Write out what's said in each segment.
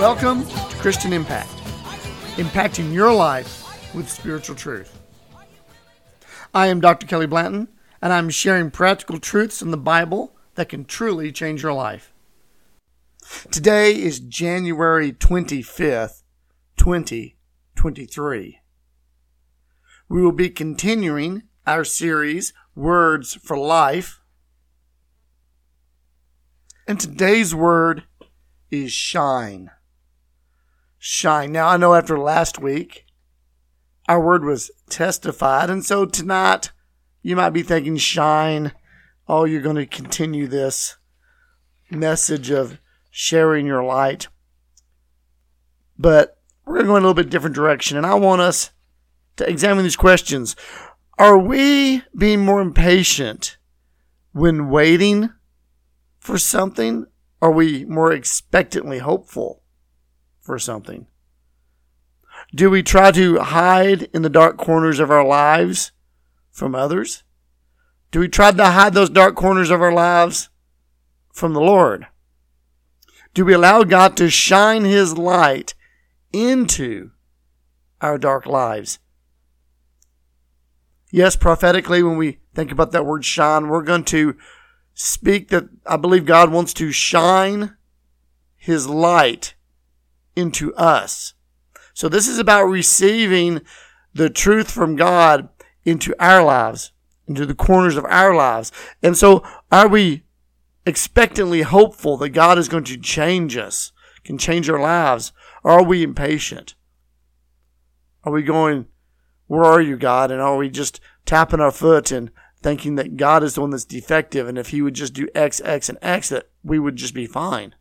Welcome to Christian Impact, impacting your life with spiritual truth. I am Dr. Kelly Blanton, and I'm sharing practical truths in the Bible that can truly change your life. Today is January 25th, 2023. We will be continuing our series, Words for Life. And today's word is shine. Shine. Now, I know after last week, our word was testified. And so tonight, you might be thinking, shine. Oh, you're going to continue this message of sharing your light. But we're going to go in a little bit different direction. And I want us to examine these questions. Are we being more impatient when waiting for something? Are we more expectantly hopeful for something? Do we try to hide in the dark corners of our lives from others? Do we try to hide those dark corners of our lives from the Lord? Do we allow God to shine His light into our dark lives? Yes, prophetically, when we think about that word shine, we're going to speak that I believe God wants to shine His light into us. So this is about receiving the truth from God into our lives, into the corners of our lives. And so are we expectantly hopeful that God is going to change us, can change our lives? Or are we impatient? Are we going, where are you, God? And are we just tapping our foot and thinking that God is the one that's defective and if he would just do X, X, and X, that we would just be fine?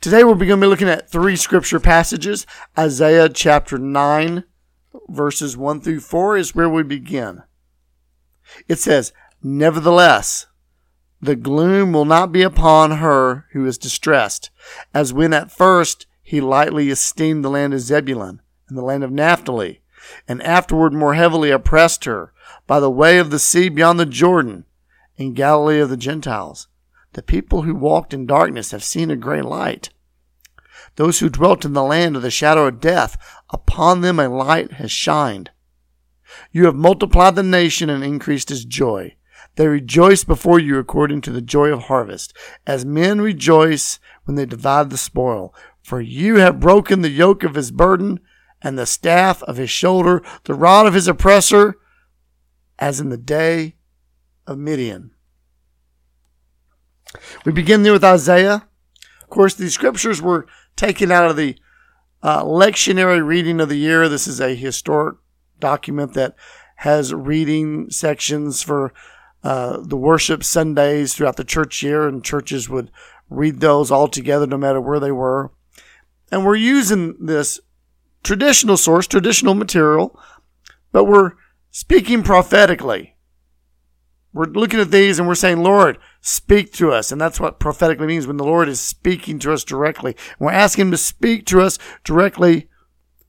Today we're going to be looking at three scripture passages. Isaiah chapter 9, verses 1 through 4 is where we begin. It says, Nevertheless, the gloom will not be upon her who is distressed, as when at first he lightly esteemed the land of Zebulun and the land of Naphtali, and afterward more heavily oppressed her by the way of the sea beyond the Jordan, in Galilee of the Gentiles. The people who walked in darkness have seen a great light. Those who dwelt in the land of the shadow of death, upon them a light has shined. You have multiplied the nation and increased its joy. They rejoice before you according to the joy of harvest, as men rejoice when they divide the spoil. For you have broken the yoke of his burden and the staff of his shoulder, the rod of his oppressor, as in the day of Midian. We begin there with Isaiah. Of course, these scriptures were taken out of the uh, lectionary reading of the year. This is a historic document that has reading sections for uh, the worship Sundays throughout the church year, and churches would read those all together no matter where they were. And we're using this traditional source, traditional material, but we're speaking prophetically. We're looking at these and we're saying, Lord, speak to us. And that's what prophetically means when the Lord is speaking to us directly. And we're asking Him to speak to us directly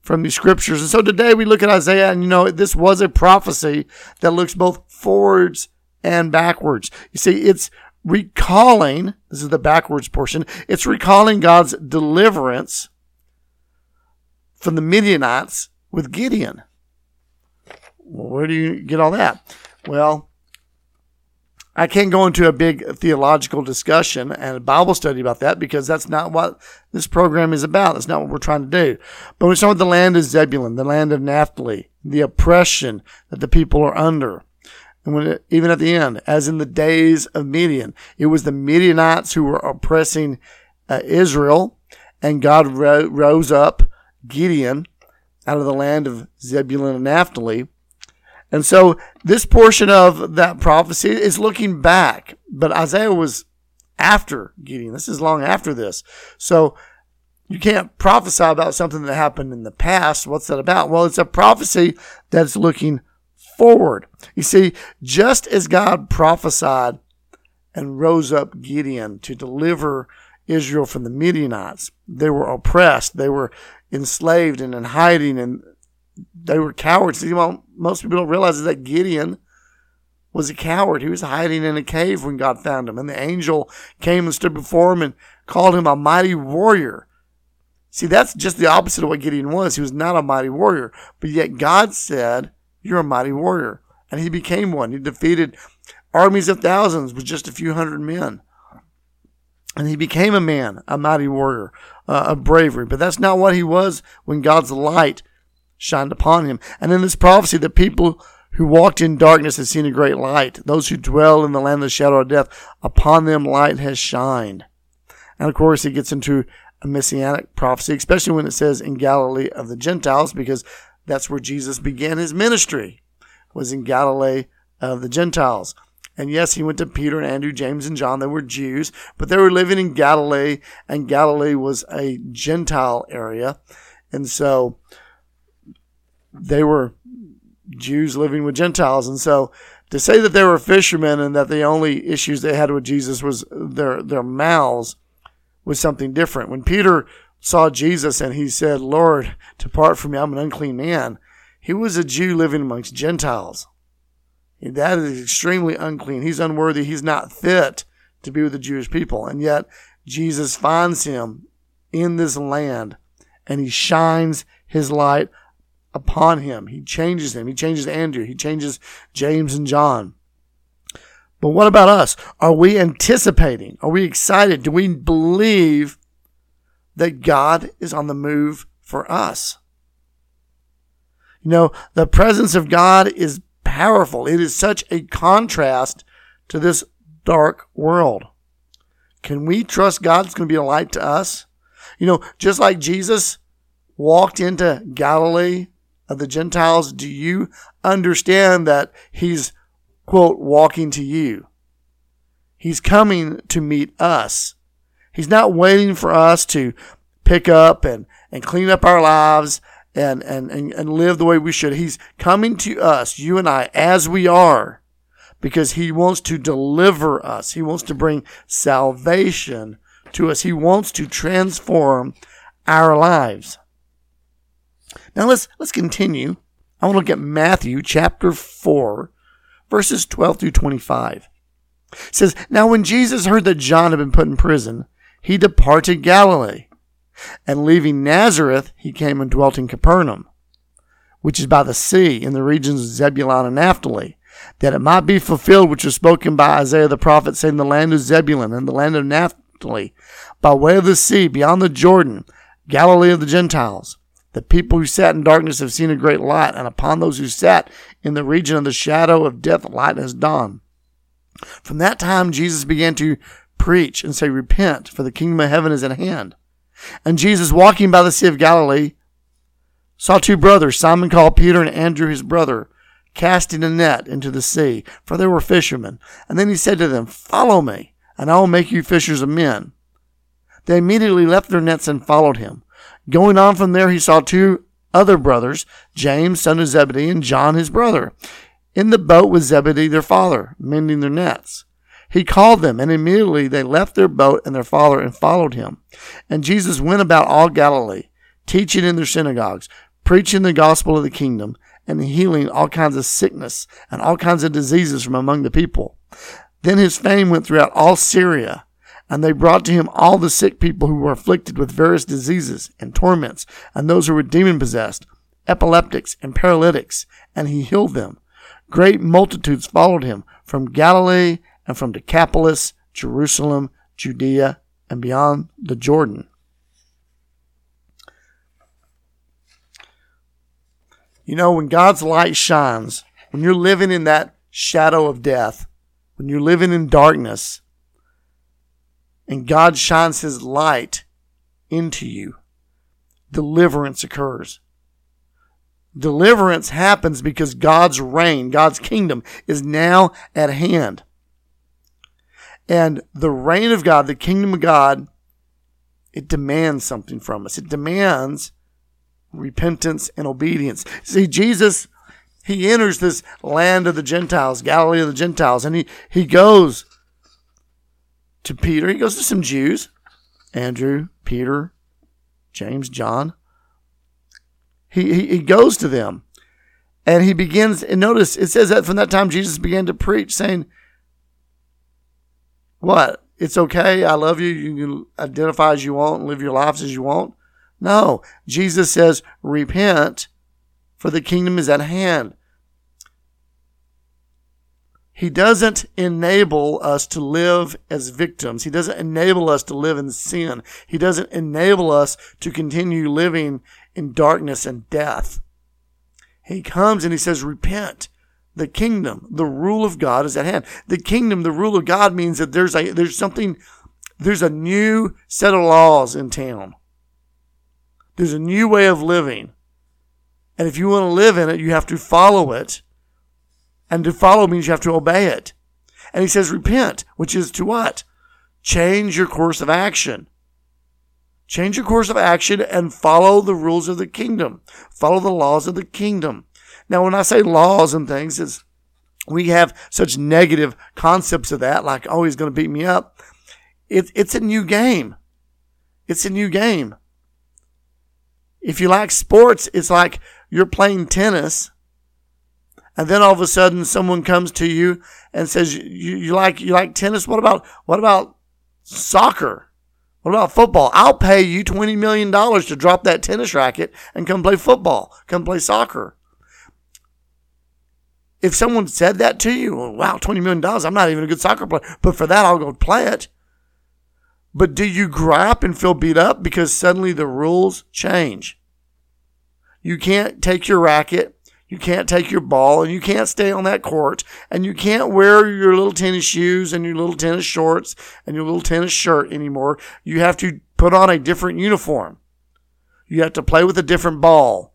from the scriptures. And so today we look at Isaiah, and you know, this was a prophecy that looks both forwards and backwards. You see, it's recalling, this is the backwards portion, it's recalling God's deliverance from the Midianites with Gideon. Well, where do you get all that? Well, I can't go into a big theological discussion and a Bible study about that because that's not what this program is about. That's not what we're trying to do. But we start with the land of Zebulun, the land of Naphtali, the oppression that the people are under. And when it, even at the end, as in the days of Midian, it was the Midianites who were oppressing uh, Israel, and God ro- rose up Gideon out of the land of Zebulun and Naphtali. And so this portion of that prophecy is looking back, but Isaiah was after Gideon. This is long after this. So you can't prophesy about something that happened in the past. What's that about? Well, it's a prophecy that's looking forward. You see, just as God prophesied and rose up Gideon to deliver Israel from the Midianites, they were oppressed, they were enslaved and in hiding, and they were cowards. You know, most people don't realize is that Gideon was a coward. He was hiding in a cave when God found him, and the angel came and stood before him and called him a mighty warrior. See, that's just the opposite of what Gideon was. He was not a mighty warrior, but yet God said, You're a mighty warrior. And he became one. He defeated armies of thousands with just a few hundred men. And he became a man, a mighty warrior, uh, of bravery. But that's not what he was when God's light shined upon him. And in this prophecy, the people who walked in darkness have seen a great light. Those who dwell in the land of the shadow of death, upon them light has shined. And of course, it gets into a messianic prophecy, especially when it says in Galilee of the Gentiles, because that's where Jesus began his ministry, was in Galilee of the Gentiles. And yes, he went to Peter and Andrew, James and John. They were Jews, but they were living in Galilee, and Galilee was a Gentile area. And so they were Jews living with Gentiles. And so to say that they were fishermen and that the only issues they had with Jesus was their, their mouths was something different. When Peter saw Jesus and he said, Lord, depart from me, I'm an unclean man, he was a Jew living amongst Gentiles. That is extremely unclean. He's unworthy. He's not fit to be with the Jewish people. And yet Jesus finds him in this land and he shines his light upon him. He changes him. He changes Andrew. He changes James and John. But what about us? Are we anticipating? Are we excited? Do we believe that God is on the move for us? You know, the presence of God is powerful. It is such a contrast to this dark world. Can we trust God's going to be a light to us? You know, just like Jesus walked into Galilee of the Gentiles, do you understand that he's, quote, walking to you? He's coming to meet us. He's not waiting for us to pick up and, and clean up our lives and, and, and, and live the way we should. He's coming to us, you and I, as we are, because he wants to deliver us. He wants to bring salvation to us. He wants to transform our lives. Now let's, let's continue. I want to look at Matthew chapter 4, verses 12 through 25. It says, Now when Jesus heard that John had been put in prison, he departed Galilee and leaving Nazareth, he came and dwelt in Capernaum, which is by the sea in the regions of Zebulun and Naphtali, that it might be fulfilled which was spoken by Isaiah the prophet, saying, The land of Zebulun and the land of Naphtali, by way of the sea, beyond the Jordan, Galilee of the Gentiles. The people who sat in darkness have seen a great light, and upon those who sat in the region of the shadow of death, light has dawned. From that time, Jesus began to preach and say, Repent, for the kingdom of heaven is at hand. And Jesus, walking by the Sea of Galilee, saw two brothers, Simon called Peter and Andrew his brother, casting a net into the sea, for they were fishermen. And then he said to them, Follow me, and I will make you fishers of men. They immediately left their nets and followed him. Going on from there, he saw two other brothers, James, son of Zebedee, and John, his brother, in the boat with Zebedee, their father, mending their nets. He called them, and immediately they left their boat and their father and followed him. And Jesus went about all Galilee, teaching in their synagogues, preaching the gospel of the kingdom, and healing all kinds of sickness and all kinds of diseases from among the people. Then his fame went throughout all Syria, and they brought to him all the sick people who were afflicted with various diseases and torments, and those who were demon possessed, epileptics, and paralytics, and he healed them. Great multitudes followed him from Galilee and from Decapolis, Jerusalem, Judea, and beyond the Jordan. You know, when God's light shines, when you're living in that shadow of death, when you're living in darkness, and God shines his light into you, deliverance occurs. Deliverance happens because God's reign, God's kingdom is now at hand. And the reign of God, the kingdom of God, it demands something from us. It demands repentance and obedience. See, Jesus, he enters this land of the Gentiles, Galilee of the Gentiles, and he, he goes to Peter. He goes to some Jews, Andrew, Peter, James, John. He, he, he goes to them and he begins, and notice it says that from that time Jesus began to preach, saying, What? It's okay. I love you. You can identify as you want and live your lives as you want. No, Jesus says, Repent, for the kingdom is at hand. He doesn't enable us to live as victims. He doesn't enable us to live in sin. He doesn't enable us to continue living in darkness and death. He comes and he says, Repent. The kingdom, the rule of God is at hand. The kingdom, the rule of God means that there's a, there's something, there's a new set of laws in town. There's a new way of living. And if you want to live in it, you have to follow it. And to follow means you have to obey it. And he says, repent, which is to what? Change your course of action. Change your course of action and follow the rules of the kingdom. Follow the laws of the kingdom. Now, when I say laws and things, it's, we have such negative concepts of that, like, oh, he's going to beat me up. It, it's a new game. It's a new game. If you like sports, it's like you're playing tennis and then all of a sudden someone comes to you and says you, you like you like tennis? What about what about soccer? What about football? I'll pay you 20 million dollars to drop that tennis racket and come play football come play soccer. If someone said that to you wow 20 million dollars i'm not even a good soccer player but for that i'll go play it. But do you gripe and feel beat up because suddenly the rules change? You can't take your racket you can't take your ball and you can't stay on that court and you can't wear your little tennis shoes and your little tennis shorts and your little tennis shirt anymore. You have to put on a different uniform. You have to play with a different ball.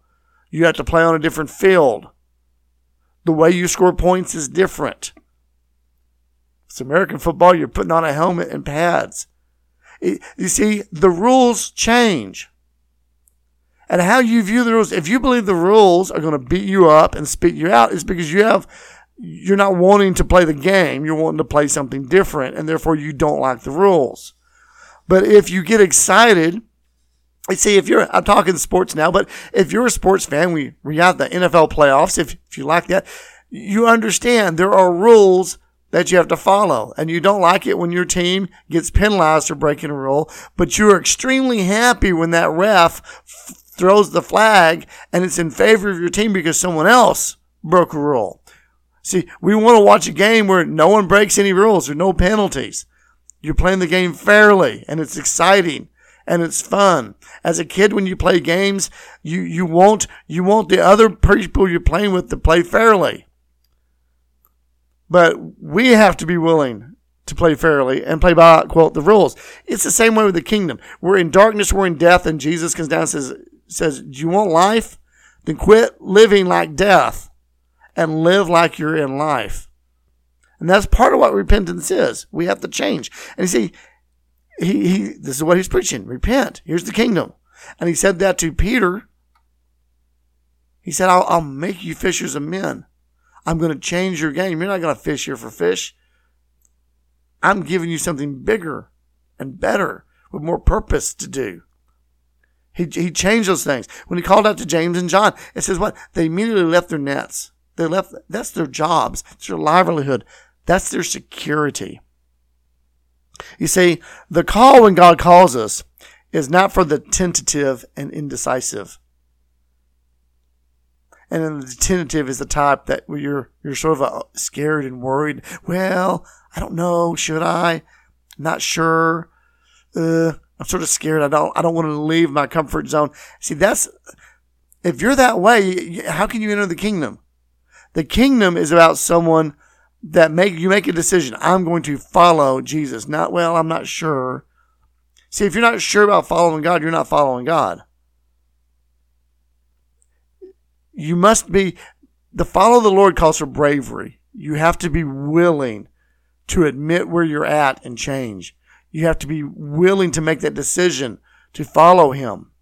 You have to play on a different field. The way you score points is different. It's American football. You're putting on a helmet and pads. You see, the rules change and how you view the rules. If you believe the rules are going to beat you up and spit you out, it's because you have you're not wanting to play the game. You're wanting to play something different, and therefore you don't like the rules. But if you get excited, see if you're I'm talking sports now, but if you're a sports fan, we we got the NFL playoffs. If if you like that, you understand there are rules that you have to follow. And you don't like it when your team gets penalized for breaking a rule, but you're extremely happy when that ref f- throws the flag and it's in favor of your team because someone else broke a rule. See, we want to watch a game where no one breaks any rules or no penalties. You're playing the game fairly and it's exciting and it's fun. As a kid, when you play games, you, you want, you want the other people you're playing with to play fairly. But we have to be willing to play fairly and play by, quote, the rules. It's the same way with the kingdom. We're in darkness, we're in death, and Jesus comes down and says, says, Do you want life? Then quit living like death and live like you're in life. And that's part of what repentance is. We have to change. And you see, he, he this is what he's preaching. Repent. Here's the kingdom. And he said that to Peter. He said, I'll, I'll make you fishers of men. I'm going to change your game. You're not going to fish here for fish. I'm giving you something bigger and better with more purpose to do. He, he changed those things. When he called out to James and John, it says what? They immediately left their nets. They left, that's their jobs. It's their livelihood. That's their security. You see, the call when God calls us is not for the tentative and indecisive. And then the tentative is the type that you're you're sort of uh, scared and worried. Well, I don't know. Should I? Not sure. Uh, I'm sort of scared. I don't, I don't want to leave my comfort zone. See, that's, if you're that way, how can you enter the kingdom? The kingdom is about someone that make, you make a decision. I'm going to follow Jesus. Not, well, I'm not sure. See, if you're not sure about following God, you're not following God. you must be, the follow the Lord calls for bravery. You have to be willing to admit where you're at and change. You have to be willing to make that decision to follow Him.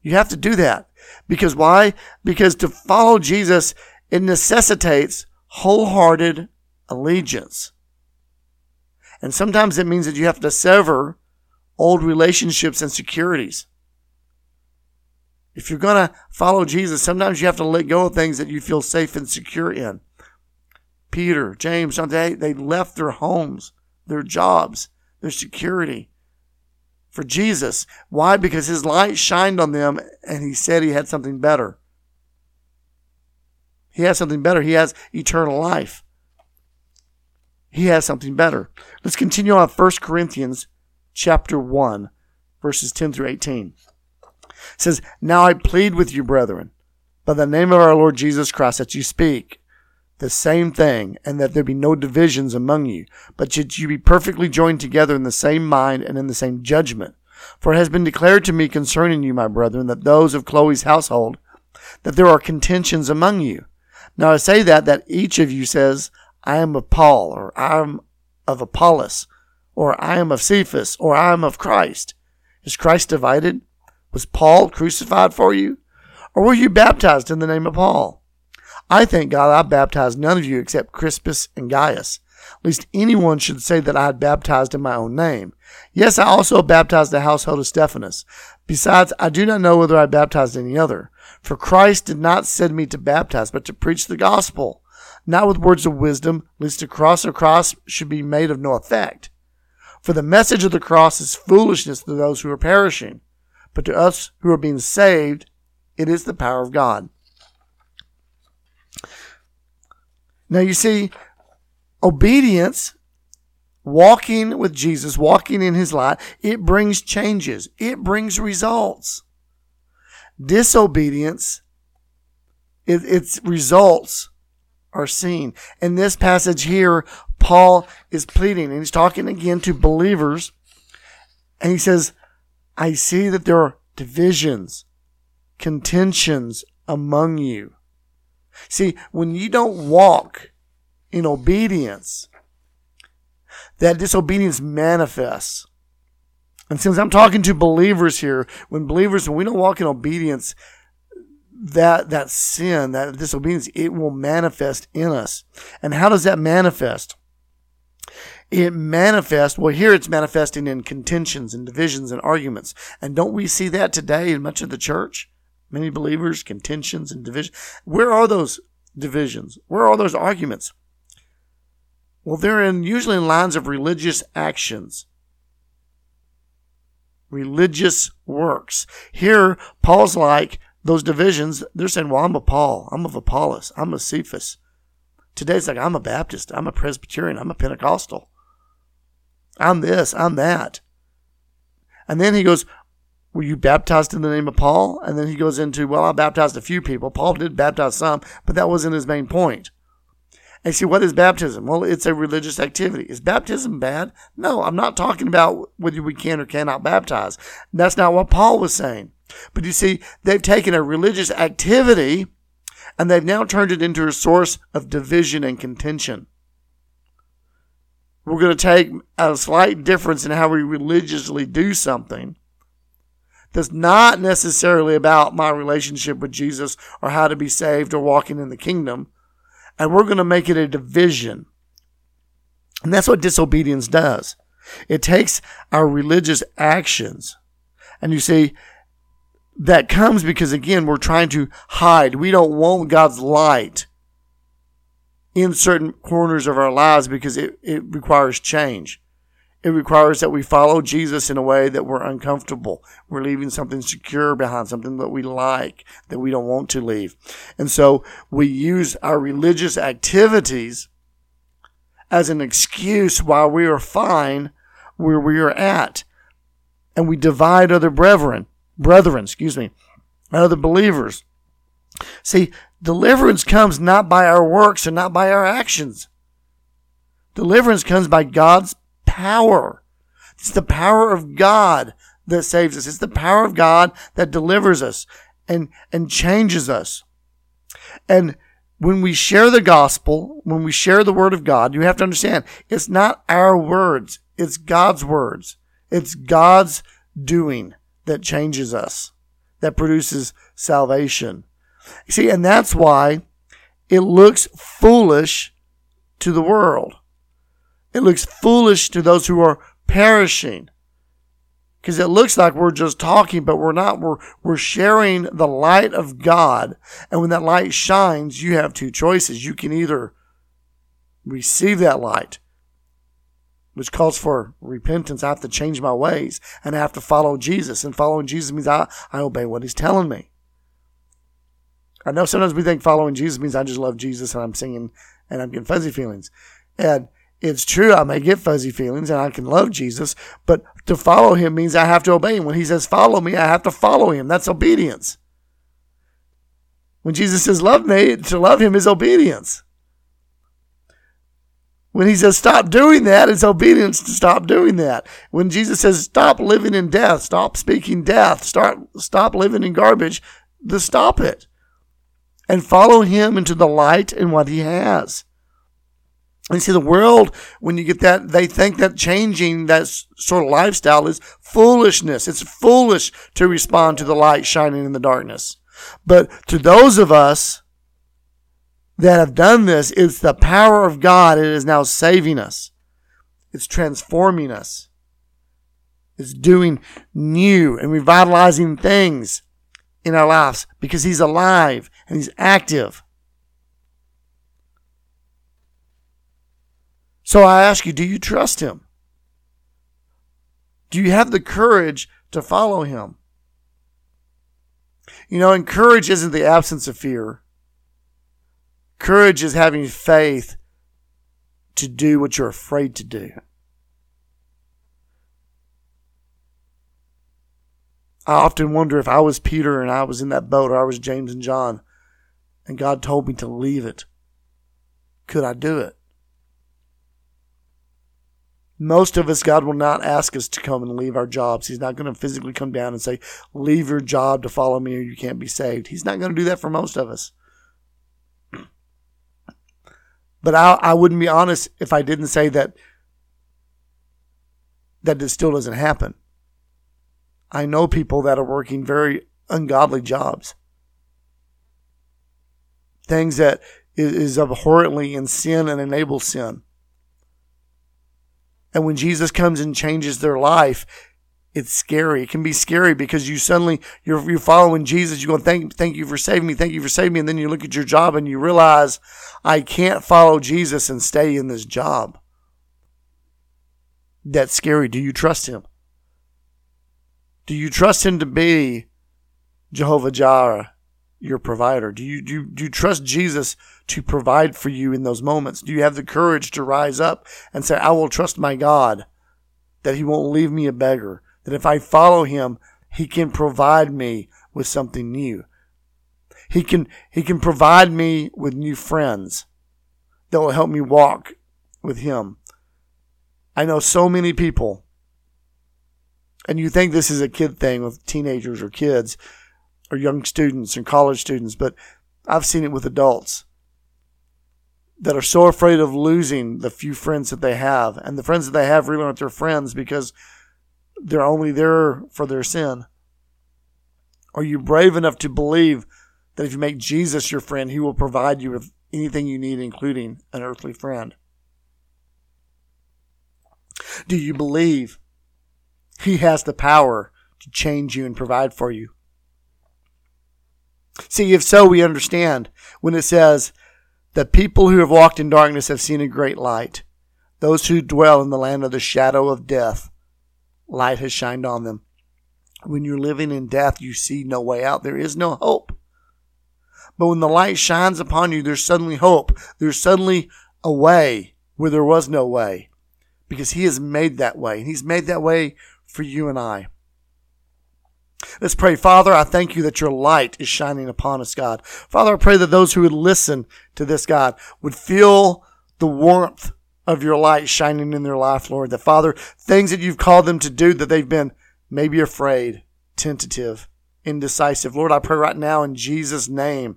You have to do that. Because why? Because to follow Jesus, it necessitates wholehearted allegiance. And sometimes it means that you have to sever old relationships and securities. If you're going to follow Jesus, sometimes you have to let go of things that you feel safe and secure in. Peter, James, they, they left their homes, their jobs, their security for Jesus. Why? Because his light shined on them and he said he had something better. He has something better. He has eternal life. He has something better. Let's continue on 1 Corinthians chapter 1, verses 10 through 18. It says, Now I plead with you, brethren, by the name of our Lord Jesus Christ, that you speak the same thing, and that there be no divisions among you, but that you be perfectly joined together in the same mind and in the same judgment. For it has been declared to me concerning you, my brethren, that those of Chloe's household, that there are contentions among you. Now I say that, that each of you says, I am of Paul, or I am of Apollos, or I am of Cephas, or I am of Christ. Is Christ divided? Was Paul crucified for you? Or were you baptized in the name of Paul? I thank God I baptized none of you except Crispus and Gaius. Least anyone should say that I had baptized in my own name. Yes, I also baptized the household of Stephanas. Besides, I do not know whether I baptized any other. For Christ did not send me to baptize, but to preach the gospel, not with words of wisdom, lest the cross of Christ should be made of no effect. For the message of the cross is foolishness to those who are perishing, but to us who are being saved, it is the power of God. Now you see, obedience, walking with Jesus, walking in his light, it brings changes. It brings results. Disobedience, it, its results are seen. In this passage here, Paul is pleading and he's talking again to believers. And he says, I see that there are divisions, contentions among you. See, when you don't walk in obedience, that disobedience manifests. And since I'm talking to believers here, when believers, when we don't walk in obedience, that, that sin, that disobedience, it will manifest in us. And how does that manifest? It manifests, well, here it's manifesting in contentions and divisions and arguments. And don't we see that today in much of the church? Many believers, contentions and divisions. Where are those divisions? Where are those arguments? Well, they're in usually in lines of religious actions, religious works. Here, Paul's like those divisions. They're saying, "Well, I'm a Paul. I'm of Apollos. I'm a Cephas." Today's like, "I'm a Baptist. I'm a Presbyterian. I'm a Pentecostal. I'm this. I'm that." And then he goes, were you baptized in the name of Paul? And then he goes into, well, I baptized a few people. Paul did baptize some, but that wasn't his main point. And see, what is baptism? Well, it's a religious activity. Is baptism bad? No, I'm not talking about whether we can or cannot baptize. That's not what Paul was saying. But you see, they've taken a religious activity and they've now turned it into a source of division and contention. We're going to take a slight difference in how we religiously do something that's not necessarily about my relationship with Jesus or how to be saved or walking in the kingdom. And we're going to make it a division. And that's what disobedience does. It takes our religious actions. And you see, that comes because again, we're trying to hide. We don't want God's light in certain corners of our lives because it, it requires change. It requires that we follow Jesus in a way that we're uncomfortable. We're leaving something secure behind, something that we like, that we don't want to leave. And so we use our religious activities as an excuse while we are fine where we are at. And we divide other brethren, brethren, excuse me, other believers. See, deliverance comes not by our works and not by our actions. Deliverance comes by God's power. It's the power of God that saves us. It's the power of God that delivers us and, and changes us. And when we share the gospel, when we share the word of God, you have to understand it's not our words, it's God's words. It's God's doing that changes us, that produces salvation. See, and that's why it looks foolish to the world. It looks foolish to those who are perishing. Because it looks like we're just talking, but we're not. We're, we're sharing the light of God. And when that light shines, you have two choices. You can either receive that light, which calls for repentance. I have to change my ways and I have to follow Jesus. And following Jesus means I, I obey what he's telling me. I know sometimes we think following Jesus means I just love Jesus and I'm singing and I'm getting fuzzy feelings. And it's true, I may get fuzzy feelings and I can love Jesus, but to follow him means I have to obey him. When he says, follow me, I have to follow him. That's obedience. When Jesus says, love me, to love him is obedience. When he says, stop doing that, it's obedience to stop doing that. When Jesus says, stop living in death, stop speaking death, start, stop living in garbage, to stop it and follow him into the light and what he has. And see, the world, when you get that, they think that changing that sort of lifestyle is foolishness. It's foolish to respond to the light shining in the darkness. But to those of us that have done this, it's the power of God. It is now saving us. It's transforming us. It's doing new and revitalizing things in our lives because He's alive and He's active. So I ask you, do you trust him? Do you have the courage to follow him? You know, and courage isn't the absence of fear. Courage is having faith to do what you're afraid to do. I often wonder if I was Peter and I was in that boat or I was James and John and God told me to leave it. Could I do it? Most of us, God will not ask us to come and leave our jobs. He's not going to physically come down and say, leave your job to follow me or you can't be saved. He's not going to do that for most of us. But I, I wouldn't be honest if I didn't say that that this still doesn't happen. I know people that are working very ungodly jobs. Things that is abhorrently in sin and enable sin. And when Jesus comes and changes their life, it's scary. It can be scary because you suddenly you're you're following Jesus. You go thank thank you for saving me, thank you for saving me, and then you look at your job and you realize I can't follow Jesus and stay in this job. That's scary. Do you trust him? Do you trust him to be Jehovah Jireh? Your provider? Do you, do you, do you trust Jesus to provide for you in those moments? Do you have the courage to rise up and say, I will trust my God that he won't leave me a beggar, that if I follow him, he can provide me with something new. He can, he can provide me with new friends that will help me walk with him. I know so many people, and you think this is a kid thing with teenagers or kids, or young students and college students, but I've seen it with adults that are so afraid of losing the few friends that they have. And the friends that they have really aren't their friends because they're only there for their sin. Are you brave enough to believe that if you make Jesus your friend, he will provide you with anything you need, including an earthly friend? Do you believe he has the power to change you and provide for you? See, if so, we understand when it says that people who have walked in darkness have seen a great light. Those who dwell in the land of the shadow of death, light has shined on them. When you're living in death, you see no way out. There is no hope. But when the light shines upon you, there's suddenly hope. There's suddenly a way where there was no way because He has made that way. And He's made that way for you and I. Let's pray. Father, I thank you that your light is shining upon us, God. Father, I pray that those who would listen to this, God, would feel the warmth of your light shining in their life, Lord. That, Father, things that you've called them to do that they've been maybe afraid, tentative, indecisive. Lord, I pray right now in Jesus' name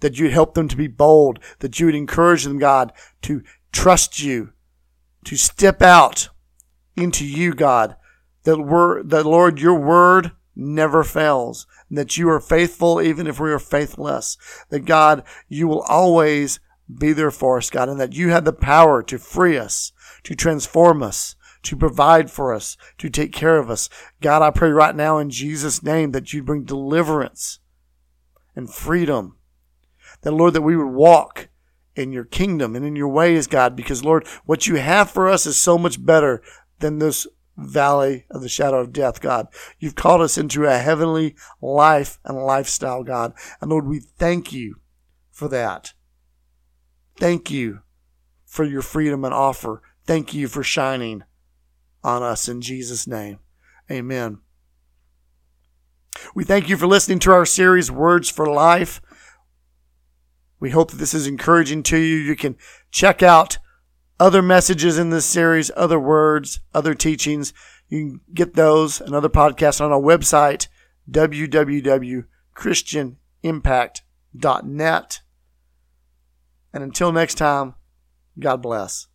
that you'd help them to be bold, that you would encourage them, God, to trust you, to step out into you, God, that word, that Lord, your word never fails, and that you are faithful even if we are faithless, that God, you will always be there for us, God, and that you have the power to free us, to transform us, to provide for us, to take care of us. God, I pray right now in Jesus' name that you bring deliverance and freedom. That, Lord, that we would walk in your kingdom and in your ways, God, because, Lord, what you have for us is so much better than this valley of the shadow of death, God. You've called us into a heavenly life and lifestyle, God. And Lord, we thank you for that. Thank you for your freedom and offer. Thank you for shining on us in Jesus' name. Amen. We thank you for listening to our series, Words for Life. We hope that this is encouraging to you. You can check out other messages in this series, other words, other teachings. You can get those and other podcasts on our website, www.christianimpact.net. And until next time, God bless.